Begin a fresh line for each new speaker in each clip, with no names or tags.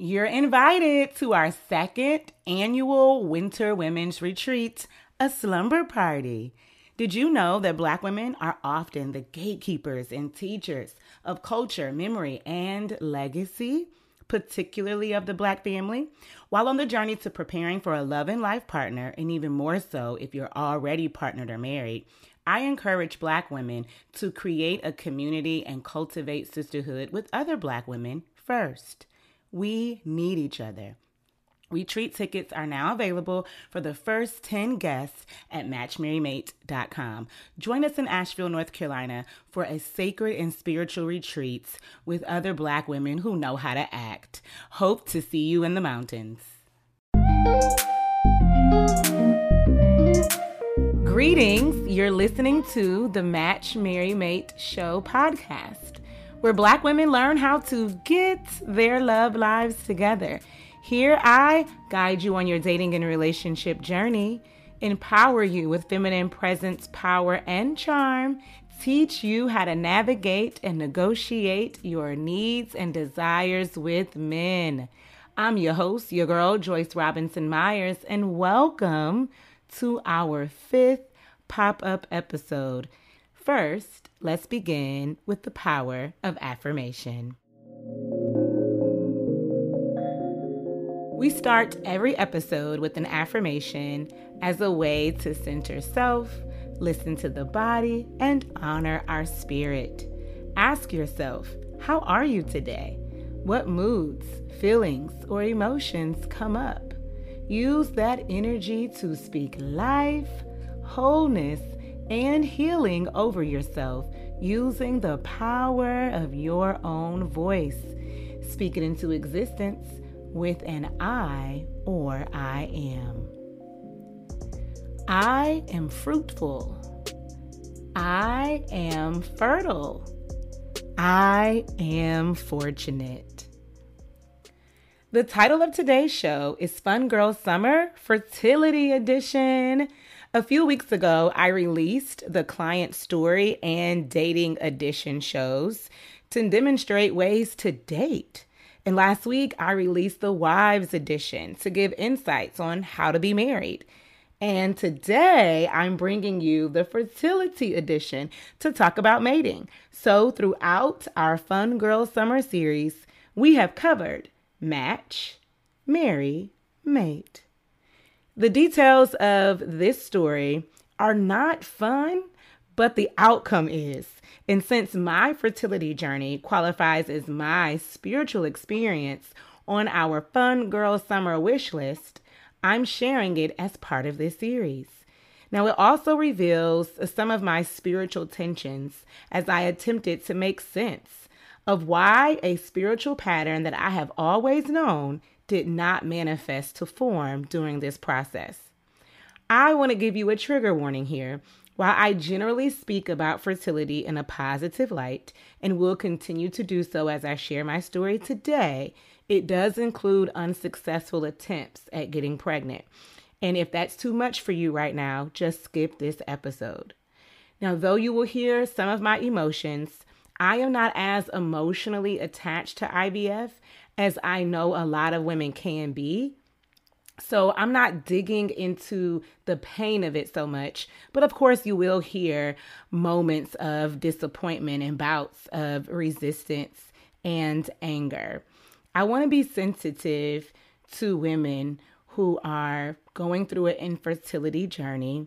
You're invited to our second annual Winter Women's Retreat, a slumber party. Did you know that Black women are often the gatekeepers and teachers of culture, memory, and legacy, particularly of the Black family? While on the journey to preparing for a love and life partner, and even more so if you're already partnered or married, I encourage Black women to create a community and cultivate sisterhood with other Black women first. We need each other. Retreat tickets are now available for the first 10 guests at matchmarrymate.com. Join us in Asheville, North Carolina for a sacred and spiritual retreat with other Black women who know how to act. Hope to see you in the mountains. Greetings. You're listening to the Match Marry Mate Show podcast where Black women learn how to get their love lives together. Here, I guide you on your dating and relationship journey, empower you with feminine presence, power, and charm, teach you how to navigate and negotiate your needs and desires with men. I'm your host, your girl, Joyice Robinson Myers, and welcome to our fifth pop up episode. First, let's begin with the power of affirmation. We start every episode with an affirmation as a way to center self, listen to the body, and honor our spirit. Ask yourself, how are you today? What moods, feelings, or emotions come up? Use that energy to speak life, wholeness, and healing over yourself using the power of your own voice. Speak it into existence with an I or I am. I am fruitful. I am fertile. I am fortunate. The title of today's show is Fun Girl Summer Fertility Edition. A few weeks ago, I released the client story and dating edition shows to demonstrate ways to date. And last week, I released the wives edition to give insights on how to be married. And today, I'm bringing you the fertility edition to talk about mating. So, throughout our Fun Girl Summer series, we have covered match, marry, mate. The details of this story are not fun, but the outcome is. And since my fertility journey qualifies as my spiritual experience on our Fun Girl Summer wish list, I'm sharing it as part of this series. Now, it also reveals some of my spiritual tensions as I attempted to make sense of why a spiritual pattern that I have always known did not manifest to form during this process. I want to give you a trigger warning here. While I generally speak about fertility in a positive light and will continue to do so as I share my story today, it does include unsuccessful attempts at getting pregnant. And if that's too much for you right now, just skip this episode. Now, though you will hear some of my emotions, I am not as emotionally attached to IVF as I know a lot of women can be. So I'm not digging into the pain of it so much, but of course, you will hear moments of disappointment and bouts of resistance and anger. I want to be sensitive to women who are going through an infertility journey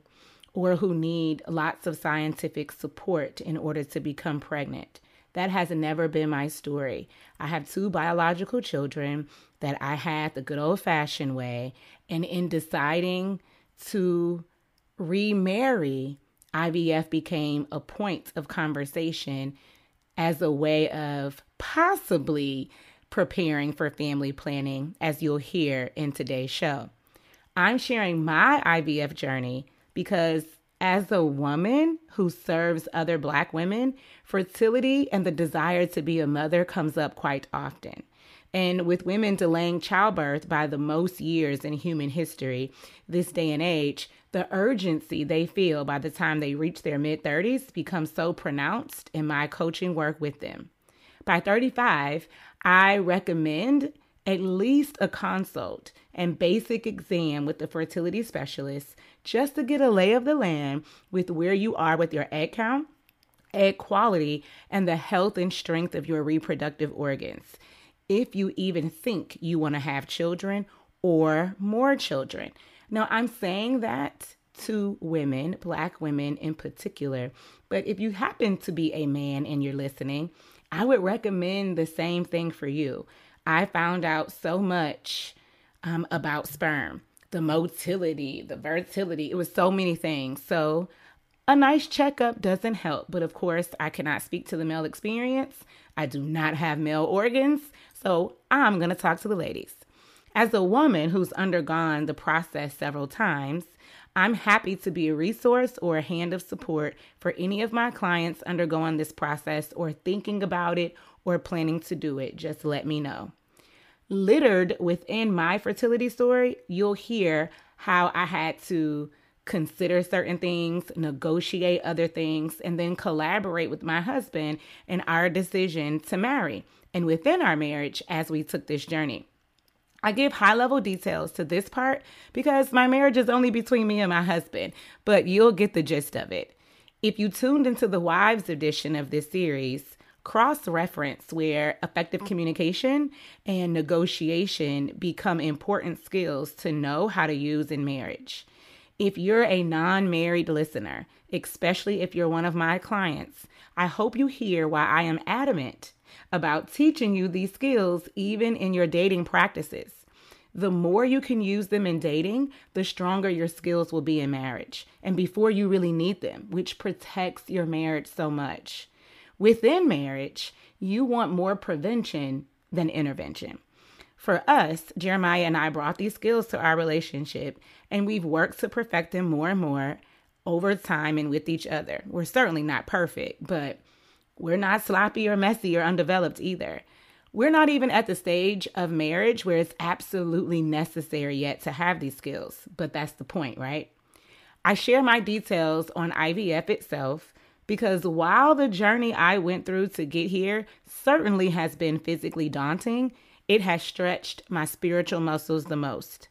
or who need lots of scientific support in order to become pregnant. That has never been my story. I have two biological children that I had the good old fashioned way. And in deciding to remarry, IVF became a point of conversation as a way of possibly preparing for family planning, as you'll hear in today's show. I'm sharing my IVF journey because as a woman who serves other Black women, fertility and the desire to be a mother comes up quite often. And with women delaying childbirth by the most years in human history, this day and age, the urgency they feel by the time they reach their mid 30s becomes so pronounced in my coaching work with them. By 35, I recommend at least a consult and basic exam with the fertility specialist just to get a lay of the land with where you are with your egg count, egg quality, and the health and strength of your reproductive organs. If you even think you want to have children or more children. Now, I'm saying that to women, black women in particular, but if you happen to be a man and you're listening, I would recommend the same thing for you. I found out so much um, about sperm, the motility, the fertility. It was so many things. So, a nice checkup doesn't help. But of course, I cannot speak to the male experience. I do not have male organs. So, I'm going to talk to the ladies. As a woman who's undergone the process several times, I'm happy to be a resource or a hand of support for any of my clients undergoing this process or thinking about it or planning to do it. Just let me know. Littered within my fertility story, you'll hear how I had to consider certain things, negotiate other things, and then collaborate with my husband in our decision to marry and within our marriage as we took this journey. I give high level details to this part because my marriage is only between me and my husband, but you'll get the gist of it. If you tuned into the wives edition of this series, cross reference where effective mm-hmm. communication and negotiation become important skills to know how to use in marriage. If you're a non married listener, especially if you're one of my clients, I hope you hear why I am adamant about teaching you these skills even in your dating practices. The more you can use them in dating, the stronger your skills will be in marriage and before you really need them, which protects your marriage so much. Within marriage, you want more prevention than intervention. For us, Jeremiah and I brought these skills to our relationship, and we've worked to perfect them more and more over time and with each other. We're certainly not perfect, but we're not sloppy or messy or undeveloped either. We're not even at the stage of marriage where it's absolutely necessary yet to have these skills, but that's the point, right? I share my details on IVF itself because while the journey I went through to get here certainly has been physically daunting, it has stretched my spiritual muscles the most.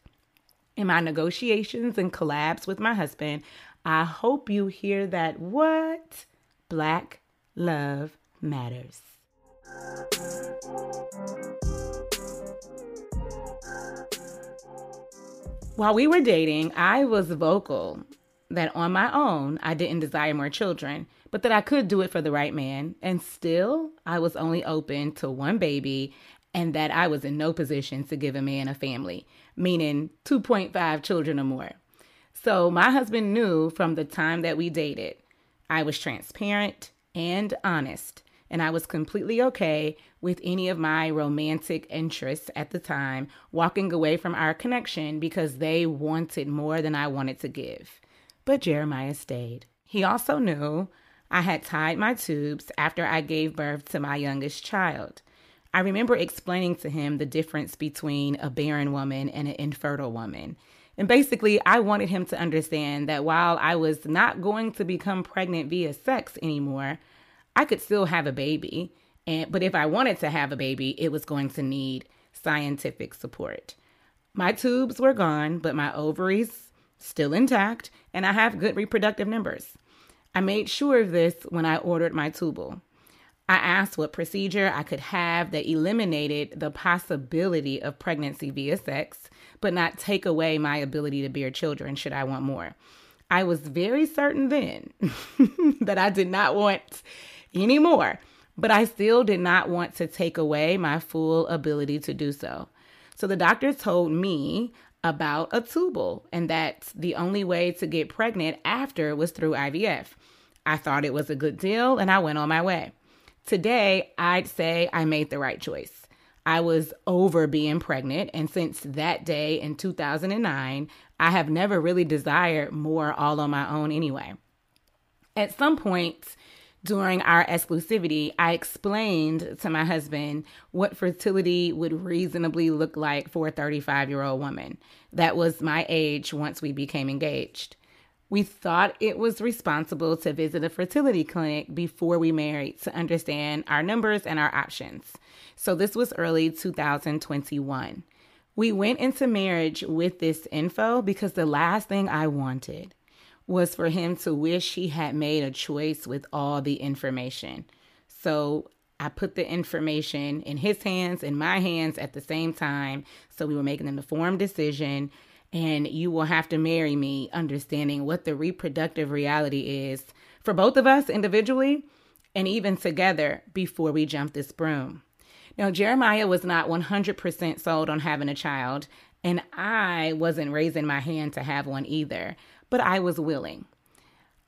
In my negotiations and collabs with my husband, I hope you hear that what? Black love matters. While we were dating, I was vocal that on my own, I didn't desire more children, but that I could do it for the right man. And still, I was only open to one baby and that I was in no position to give a man a family, meaning 2.5 children or more. So my husband knew from the time that we dated, I was transparent and honest. And I was completely okay with any of my romantic interests at the time walking away from our connection because they wanted more than I wanted to give. But Jeremiah stayed. He also knew I had tied my tubes after I gave birth to my youngest child. I remember explaining to him the difference between a barren woman and an infertile woman. And basically, I wanted him to understand that while I was not going to become pregnant via sex anymore, I could still have a baby. And but if I wanted to have a baby, it was going to need scientific support. My tubes were gone, but my ovaries still intact, and I have good reproductive numbers. I made sure of this when I ordered my tubal. I asked what procedure I could have that eliminated the possibility of pregnancy via sex, but not take away my ability to bear children should I want more. I was very certain then that I did not want anymore. But I still did not want to take away my full ability to do so. So the doctor told me about a tubal and that the only way to get pregnant after was through IVF. I thought it was a good deal and I went on my way. Today, I'd say I made the right choice. I was over being pregnant, and since that day in 2009, I have never really desired more all on my own anyway. At some point, during our exclusivity, I explained to my husband what fertility would reasonably look like for a 35 year old woman. That was my age once we became engaged. We thought it was responsible to visit a fertility clinic before we married to understand our numbers and our options. So this was early 2021. We went into marriage with this info because the last thing I wanted was for him to wish he had made a choice with all the information. So I put the information in his hands and my hands at the same time. So we were making an informed decision. And you will have to marry me understanding what the reproductive reality is for both of us individually and even together before we jump this broom. Now, Jeremiah was not 100% sold on having a child, and I wasn't raising my hand to have one either, but I was willing.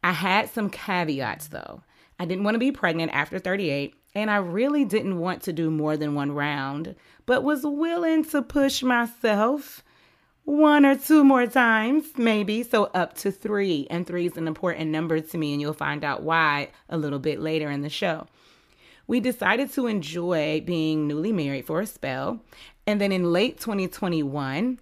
I had some caveats though. I didn't want to be pregnant after 38, and I really didn't want to do more than one round, but was willing to push myself one or two more times, maybe. So up to three. And three is an important number to me, and you'll find out why a little bit later in the show. We decided to enjoy being newly married for a spell. And then in late 2021,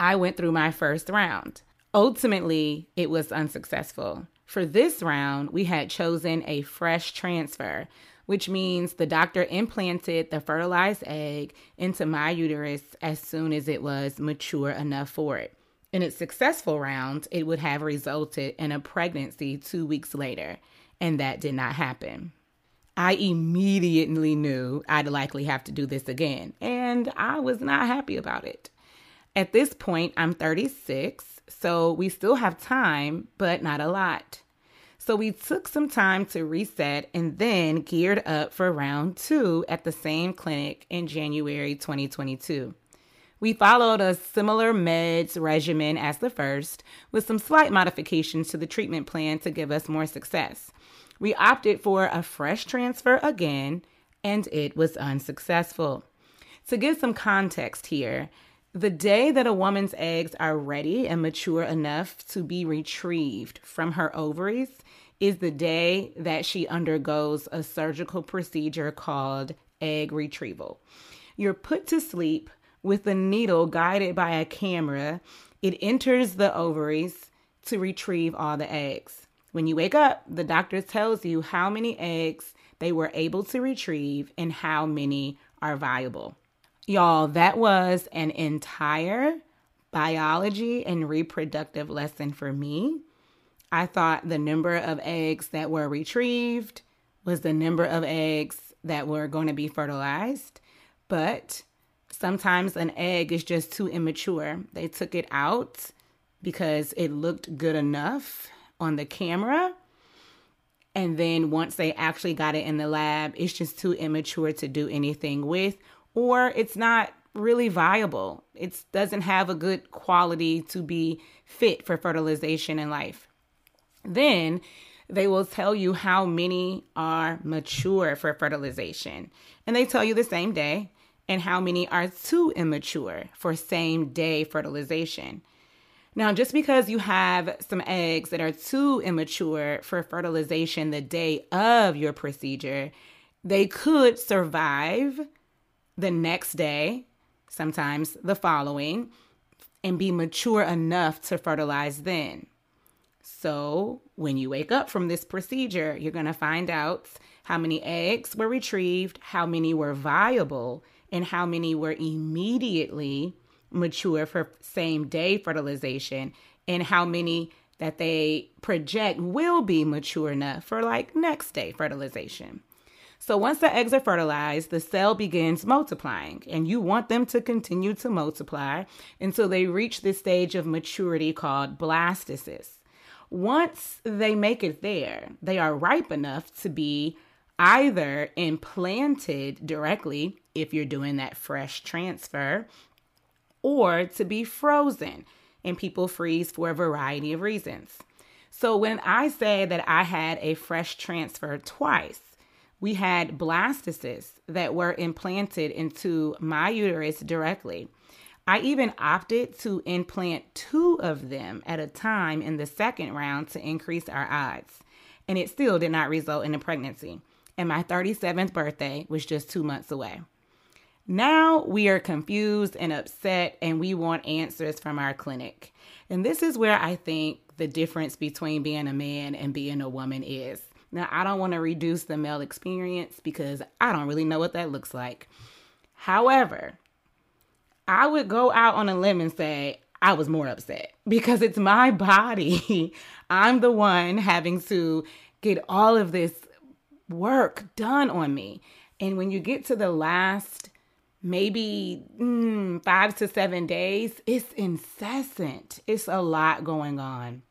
I went through my first round. Ultimately, it was unsuccessful. For this round, we had chosen a fresh transfer, which means the doctor implanted the fertilized egg into my uterus as soon as it was mature enough for it. In its successful round, it would have resulted in a pregnancy two weeks later, and that did not happen. I immediately knew I'd likely have to do this again, and I was not happy about it. At this point, I'm 36, so we still have time, but not a lot. So we took some time to reset and then geared up for round two at the same clinic in January 2022. We followed a similar meds regimen as the first, with some slight modifications to the treatment plan to give us more success. We opted for a fresh transfer again, and it was unsuccessful. To give some context here, the day that a woman's eggs are ready and mature enough to be retrieved from her ovaries is the day that she undergoes a surgical procedure called egg retrieval. You're put to sleep with a needle guided by a camera. It enters the ovaries to retrieve all the eggs. When you wake up, the doctor tells you how many eggs they were able to retrieve and how many are viable. Y'all, that was an entire biology and reproductive lesson for me. I thought the number of eggs that were retrieved was the number of eggs that were going to be fertilized, but sometimes an egg is just too immature. They took it out because it looked good enough on the camera. And then once they actually got it in the lab, it's just too immature to do anything with, or it's not really viable. It doesn't have a good quality to be fit for fertilization in life. Then they will tell you how many are mature for fertilization. And they tell you the same day, and how many are too immature for same day fertilization. Now, just because you have some eggs that are too immature for fertilization the day of your procedure, they could survive the next day, sometimes the following, and be mature enough to fertilize then. So, when you wake up from this procedure, you're going to find out how many eggs were retrieved, how many were viable, and how many were immediately mature for same day fertilization and how many that they project will be mature enough for like next day fertilization. So once the eggs are fertilized, the cell begins multiplying, and you want them to continue to multiply until they reach this stage of maturity called blastocyst. Once they make it there, they are ripe enough to be either implanted directly if you're doing that fresh transfer or to be frozen. And people freeze for a variety of reasons. So when I say that I had a fresh transfer twice, we had blastocysts that were implanted into my uterus directly. I even opted to implant two of them at a time in the second round to increase our odds. And it still did not result in a pregnancy. And my 37th birthday was just two months away. Now we are confused and upset, and we want answers from our clinic. And this is where I think the difference between being a man and being a woman is. Now, I don't want to reduce the male experience because I don't really know what that looks like. However, I would go out on a limb and say, I was more upset because it's my body. I'm the one having to get all of this work done on me. And when you get to the last maybe mm, five to seven days, it's incessant. It's a lot going on.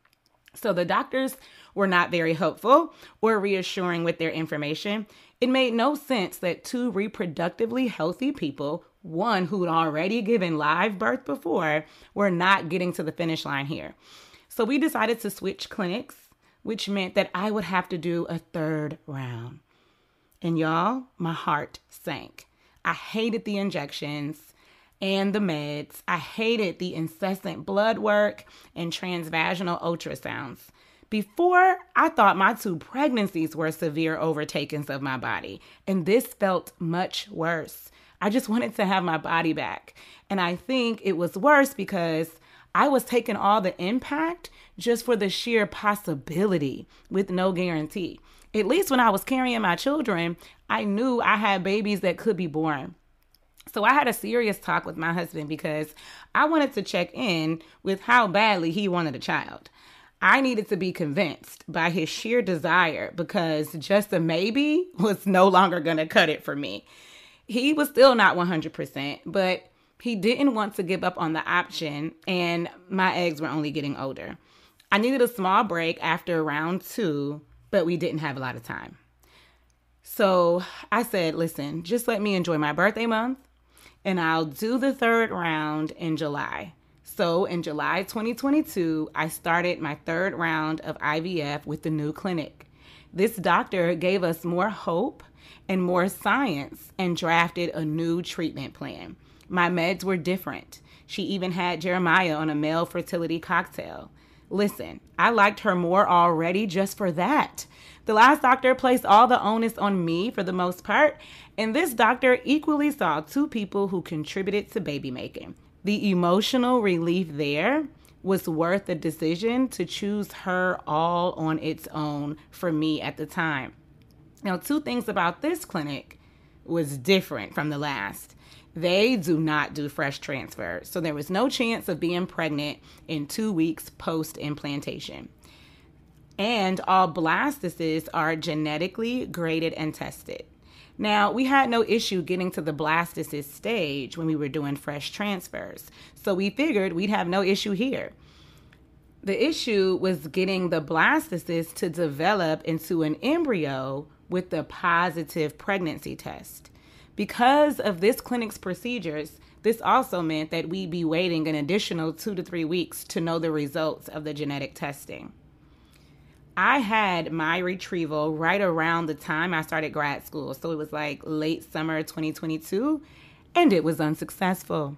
So the doctors were not very hopeful or reassuring with their information. It made no sense that two reproductively healthy people, one who'd already given live birth before, were not getting to the finish line here. So we decided to switch clinics, which meant that I would have to do a third round. And y'all, my heart sank. I hated the injections and the meds. I hated the incessant blood work and transvaginal ultrasounds. Before, I thought my two pregnancies were severe overtakings of my body, and this felt much worse. I just wanted to have my body back. And I think it was worse because I was taking all the impact just for the sheer possibility with no guarantee. At least when I was carrying my children, I knew I had babies that could be born. So I had a serious talk with my husband because I wanted to check in with how badly he wanted a child. I needed to be convinced by his sheer desire because just a maybe was no longer going to cut it for me. He was still not 100%, but he didn't want to give up on the option, and my eggs were only getting older. I needed a small break after round two, but we didn't have a lot of time. So I said, listen, just let me enjoy my birthday month, and I'll do the third round in July. So in July 2022, I started my third round of IVF with the new clinic. This doctor gave us more hope and more science and drafted a new treatment plan. My meds were different. She even had Jeremiah on a male fertility cocktail. Listen, I liked her more already just for that. The last doctor placed all the onus on me for the most part, and this doctor equally saw two people who contributed to baby making. The emotional relief there was worth the decision to choose her all on its own for me at the time. Now, two things about this clinic was different from the last. They do not do fresh transfer, so there was no chance of being pregnant in two weeks post implantation and all blastocysts are genetically graded and tested. Now, we had no issue getting to the blastocyst stage when we were doing fresh transfers, so we figured we'd have no issue here. The issue was getting the blastocyst to develop into an embryo with the positive pregnancy test. Because of this clinic's procedures, this also meant that we'd be waiting an additional two to three weeks to know the results of the genetic testing. I had my retrieval right around the time I started grad school. So it was like late summer 2022, and it was unsuccessful.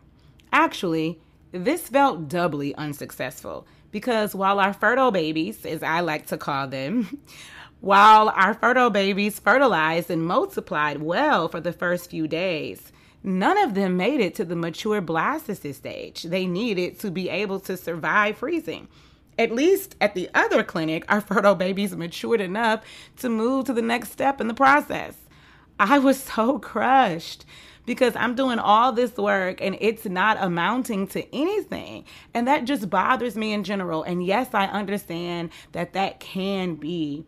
Actually, this felt doubly unsuccessful because while our fertile babies, as I like to call them, while our fertile babies fertilized and multiplied well for the first few days, none of them made it to the mature blastocyst stage they needed to be able to survive freezing at least at the other clinic, our fertile babies matured enough to move to the next step in the process. I was so crushed because I'm doing all this work and it's not amounting to anything. And that just bothers me in general. And yes, I understand that that can be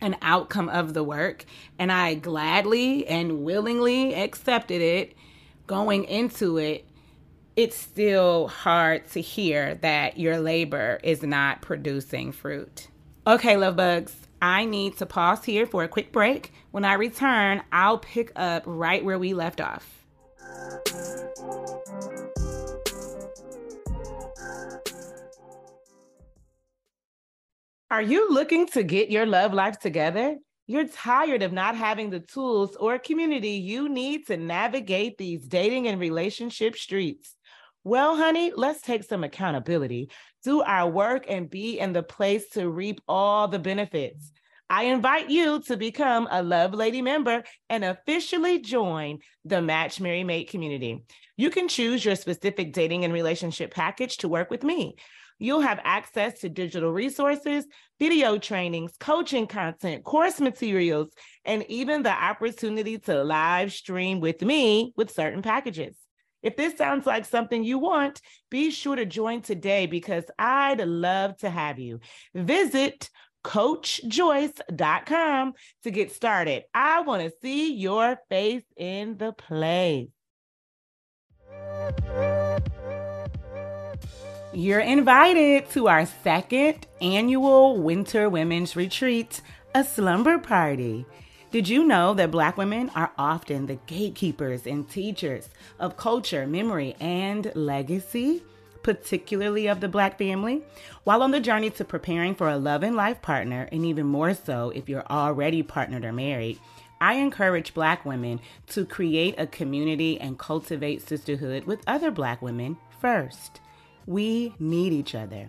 an outcome of the work. And I gladly and willingly accepted it going into it it's still hard to hear that your labor is not producing fruit. Okay, love bugs, I need to pause here for a quick break. When I return, I'll pick up right where we left off. Are you looking to get your love life together? You're tired of not having the tools or community you need to navigate these dating and relationship streets. Well, honey, let's take some accountability, do our work, and be in the place to reap all the benefits. I invite you to become a Love Lady member and officially join the Match Marry Mate community. You can choose your specific dating and relationship package to work with me. You'll have access to digital resources, video trainings, coaching content, course materials, and even the opportunity to live stream with me with certain packages. If this sounds like something you want, be sure to join today because I'd love to have you. Visit coachjoyice.com to get started. I want to see your face in the play. You're invited to our second annual Winter Women's Retreat, a slumber party. Did you know that Black women are often the gatekeepers and teachers of culture, memory, and legacy, particularly of the Black family? While on the journey to preparing for a love and life partner, and even more so if you're already partnered or married, I encourage Black women to create a community and cultivate sisterhood with other Black women first. We need each other.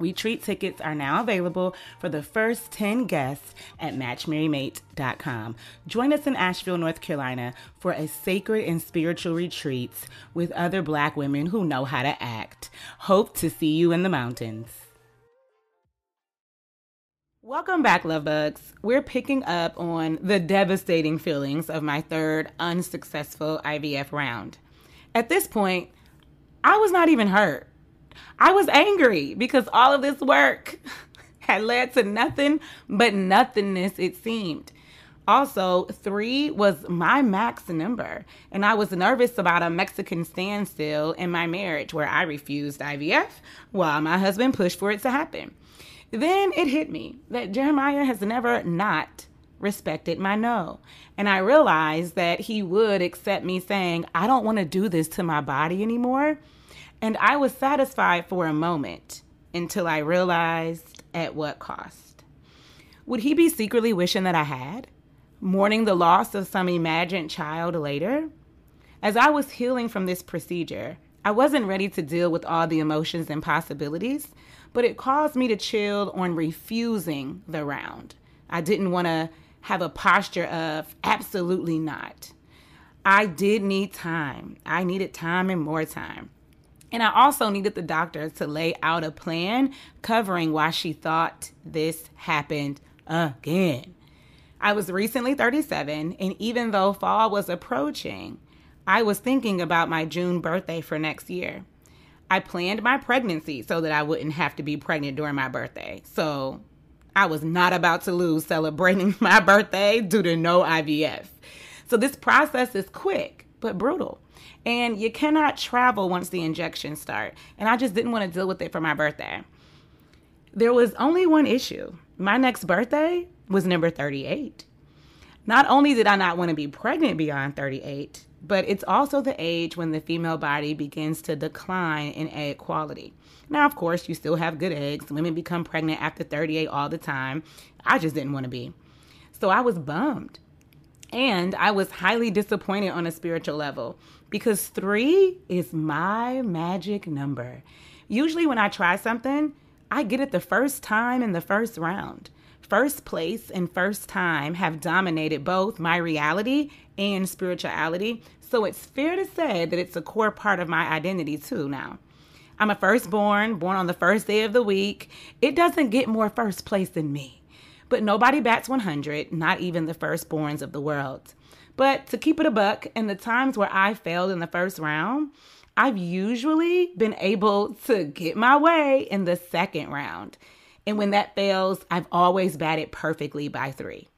Retreat tickets are now available for the first 10 guests at matchmarrymate.com. Join us in Asheville, North Carolina for a sacred and spiritual retreat with other black women who know how to act. Hope to see you in the mountains. Welcome back, love bugs. We're picking up on the devastating feelings of my third unsuccessful IVF round. At this point, I was not even hurt. I was angry because all of this work had led to nothing but nothingness, it seemed. Also, three was my max number, and I was nervous about a Mexican standstill in my marriage where I refused IVF while my husband pushed for it to happen. Then it hit me that Jeremiah has never not respected my no. And I realized that he would accept me saying, I don't want to do this to my body anymore and I was satisfied for a moment until I realized at what cost. Would he be secretly wishing that I had? Mourning the loss of some imagined child later? As I was healing from this procedure, I wasn't ready to deal with all the emotions and possibilities, but it caused me to chill on refusing the round. I didn't want to have a posture of absolutely not. I did need time. I needed time and more time. And I also needed the doctor to lay out a plan covering why she thought this happened again. I was recently 37, and even though fall was approaching, I was thinking about my June birthday for next year. I planned my pregnancy so that I wouldn't have to be pregnant during my birthday. So I was not about to lose celebrating my birthday due to no IVF. So this process is quick but brutal and you cannot travel once the injections start. And I just didn't want to deal with it for my birthday. There was only one issue. My next birthday was number 38. Not only did I not want to be pregnant beyond 38, but it's also the age when the female body begins to decline in egg quality. Now, of course, you still have good eggs. Women become pregnant after 38 all the time. I just didn't want to be. So I was bummed. And I was highly disappointed on a spiritual level because three is my magic number. Usually, when I try something, I get it the first time in the first round. First place and first time have dominated both my reality and spirituality, so it's fair to say that it's a core part of my identity too now. I'm a firstborn, born on the first day of the week. It doesn't get more first place than me. But nobody bats 100, not even the firstborns of the world. But to keep it a buck, in the times where I failed in the first round, I've usually been able to get my way in the second round. And when that fails, I've always batted perfectly by three.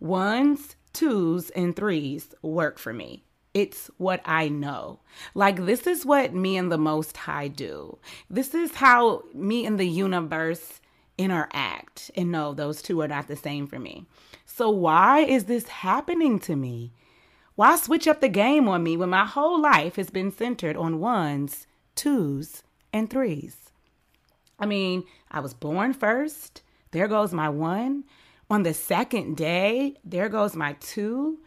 Ones, twos, and threes work for me. It's what I know. Like, this is what me and the Most High do. This is how me and the universe interact. And no, those two are not the same for me. So, why is this happening to me? Why switch up the game on me when my whole life has been centered on ones, twos, and threes? I mean, I was born first. There goes my one. On the second day, there goes my two.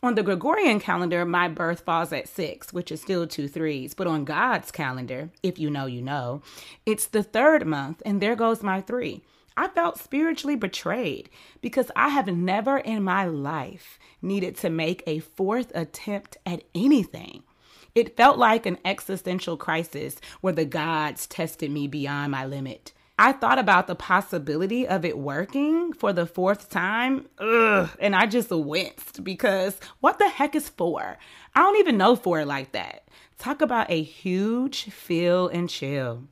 On the Gregorian calendar, my birth falls at six, which is still two threes. But on God's calendar, if you know, you know, it's the third month, and there goes my three. I felt spiritually betrayed because I have never in my life needed to make a fourth attempt at anything. It felt like an existential crisis where the gods tested me beyond my limit. I thought about the possibility of it working for the fourth time, ugh, and I just winced because what the heck is four? I don't even know four like that. Talk about a huge feel and chill.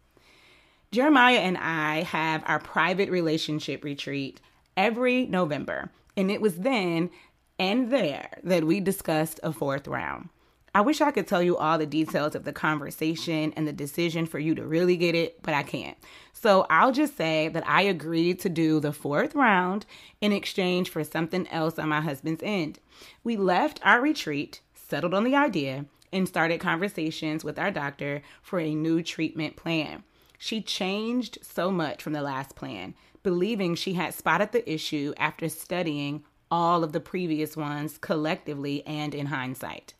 Jeremiah and I have our private relationship retreat every November, and it was then and there that we discussed a fourth round. I wish I could tell you all the details of the conversation and the decision for you to really get it, but I can't. So I'll just say that I agreed to do the fourth round in exchange for something else on my husband's end. We left our retreat, settled on the idea, and started conversations with our doctor for a new treatment plan. She changed so much from the last plan, believing she had spotted the issue after studying all of the previous ones collectively and in hindsight.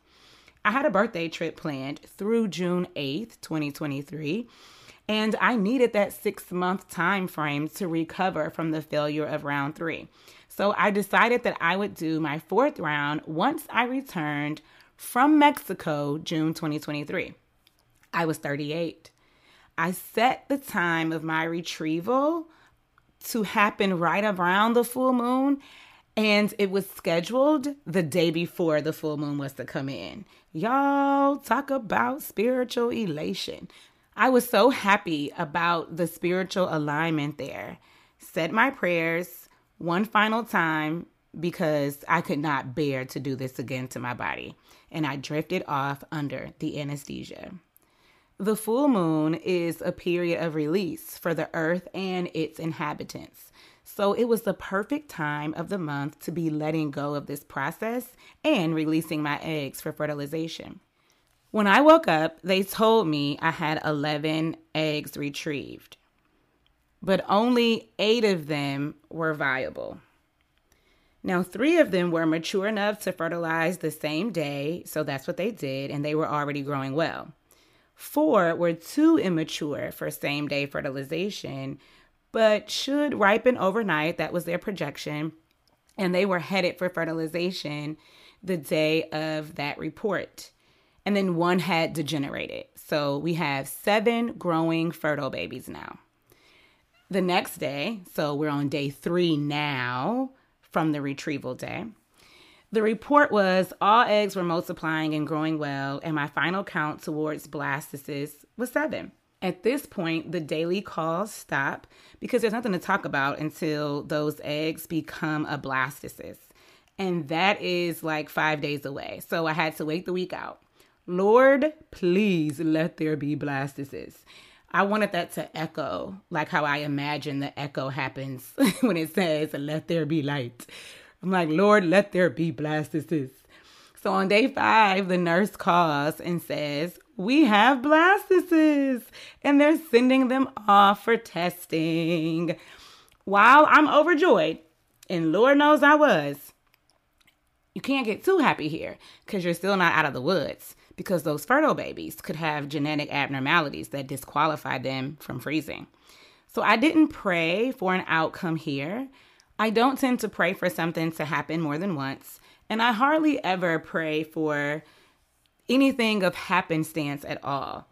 I had a birthday trip planned through June 8th, 2023, and I needed that 6-month time frame to recover from the failure of round 3. So I decided that I would do my fourth round once I returned from Mexico, June 2023. I was 38. I set the time of my retrieval to happen right around the full moon and it was scheduled the day before the full moon was to come in. Y'all talk about spiritual elation. I was so happy about the spiritual alignment there. Said my prayers one final time because I could not bear to do this again to my body, and I drifted off under the anesthesia. The full moon is a period of release for the earth and its inhabitants. So it was the perfect time of the month to be letting go of this process and releasing my eggs for fertilization. When I woke up, they told me I had 11 eggs retrieved, but only eight of them were viable. Now, three of them were mature enough to fertilize the same day, so that's what they did, and they were already growing well. Four were too immature for same day fertilization, but should ripen overnight. That was their projection. And they were headed for fertilization the day of that report. And then one had degenerated. So we have seven growing fertile babies now. The next day, so we're on day three now from the retrieval day. The report was all eggs were multiplying and growing well, and my final count towards blastocysts was seven. At this point, the daily calls stop because there's nothing to talk about until those eggs become a blastocyst. And that is like five days away. So I had to wait the week out. Lord, please let there be blastocysts. I wanted that to echo like how I imagine the echo happens when it says, let there be light. I'm like, Lord, let there be blastocysts. So on day five, the nurse calls and says, we have blastocysts and they're sending them off for testing. While I'm overjoyed, and Lord knows I was, you can't get too happy here because you're still not out of the woods because those fertile babies could have genetic abnormalities that disqualify them from freezing. So I didn't pray for an outcome here. I don't tend to pray for something to happen more than once, and I hardly ever pray for anything of happenstance at all.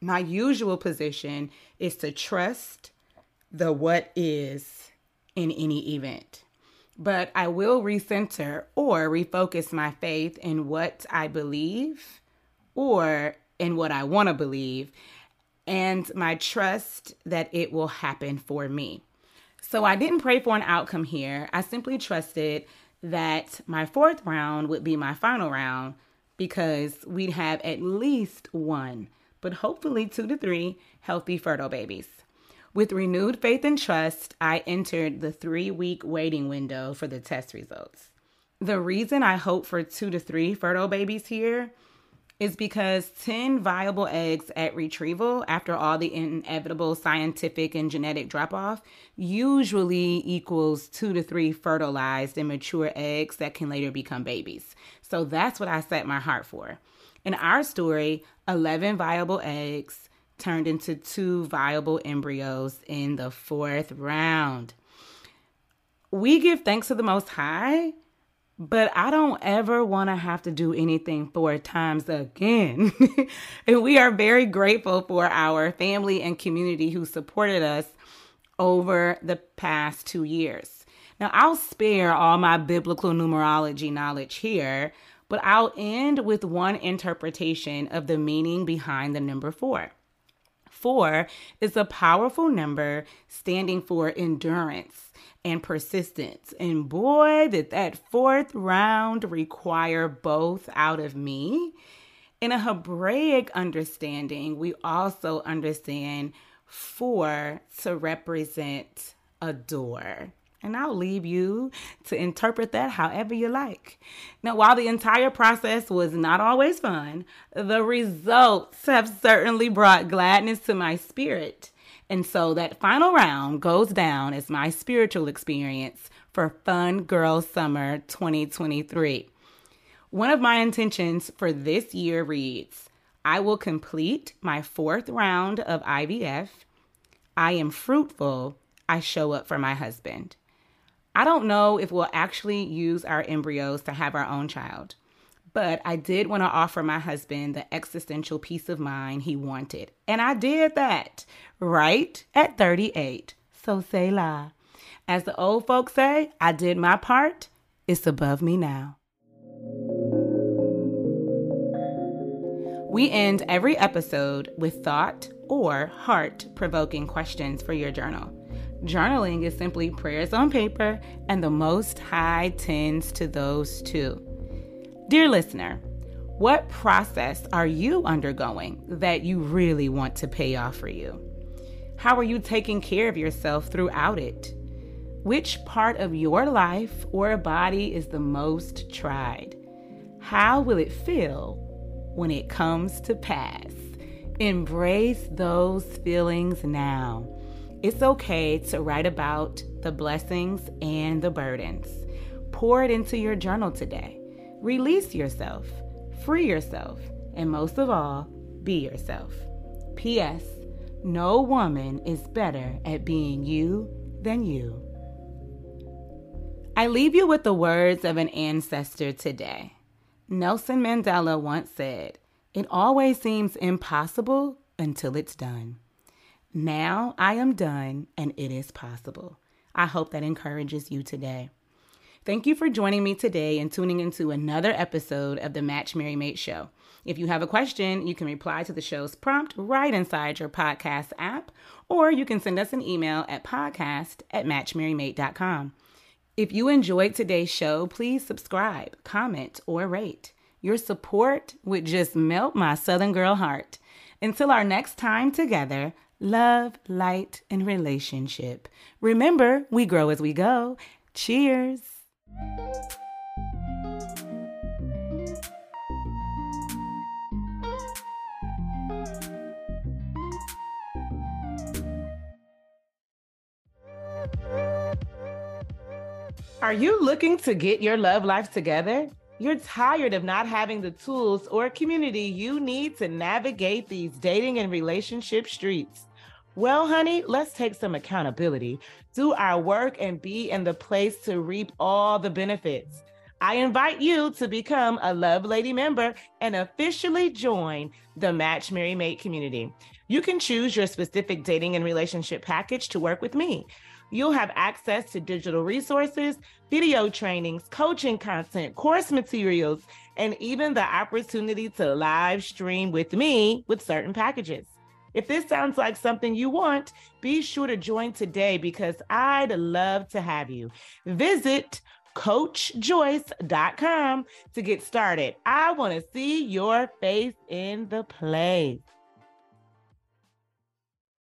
My usual position is to trust the what is in any event. But I will recenter or refocus my faith in what I believe or in what I want to believe and my trust that it will happen for me. So I didn't pray for an outcome here. I simply trusted that my fourth round would be my final round because we'd have at least one, but hopefully two to three healthy fertile babies. With renewed faith and trust, I entered the three week waiting window for the test results. The reason I hope for two to three fertile babies here is because 10 viable eggs at retrieval after all the inevitable scientific and genetic drop off usually equals two to three fertilized and mature eggs that can later become babies. So that's what I set my heart for. In our story, 11 viable eggs, turned into two viable embryos in the fourth round. We give thanks to the Most High, but I don't ever want to have to do anything four times again. and we are very grateful for our family and community who supported us over the past two years. Now, I'll spare all my biblical numerology knowledge here, but I'll end with one interpretation of the meaning behind the number four. Four is a powerful number standing for endurance and persistence. And boy, did that fourth round require both out of me. In a Hebraic understanding, we also understand four to represent a door. And I'll leave you to interpret that however you like. Now, while the entire process was not always fun, the results have certainly brought gladness to my spirit. And so that final round goes down as my spiritual experience for Fun Girl Summer 2023. One of my intentions for this year reads I will complete my fourth round of IVF. I am fruitful. I show up for my husband. I don't know if we'll actually use our embryos to have our own child, but I did want to offer my husband the existential peace of mind he wanted. And I did that right at 38. So say la. As the old folks say, I did my part. It's above me now. We end every episode with thought or heart provoking questions for your journal. Journaling is simply prayers on paper, and the Most High tends to those too. Dear listener, what process are you undergoing that you really want to pay off for you? How are you taking care of yourself throughout it? Which part of your life or body is the most tried? How will it feel when it comes to pass? Embrace those feelings now. It's okay to write about the blessings and the burdens. Pour it into your journal today. Release yourself, free yourself, and most of all, be yourself. P.S. No woman is better at being you than you. I leave you with the words of an ancestor today. Nelson Mandela once said, It always seems impossible until it's done. Now I am done and it is possible. I hope that encourages you today. Thank you for joining me today and tuning into another episode of the Match Marry Mate Show. If you have a question, you can reply to the show's prompt right inside your podcast app, or you can send us an email at podcast at matchmarrymate.com. If you enjoyed today's show, please subscribe, comment, or rate. Your support would just melt my Southern girl heart. Until our next time together, love, light, and relationship. Remember, we grow as we go. Cheers. Are you looking to get your love life together? You're tired of not having the tools or community you need to navigate these dating and relationship streets. Well, honey, let's take some accountability, do our work, and be in the place to reap all the benefits. I invite you to become a Love Lady member and officially join the Match Marry Mate community. You can choose your specific dating and relationship package to work with me. You'll have access to digital resources, video trainings, coaching content, course materials, and even the opportunity to live stream with me with certain packages. If this sounds like something you want, be sure to join today because I'd love to have you. Visit coachjoyice.com to get started. I want to see your face in the place.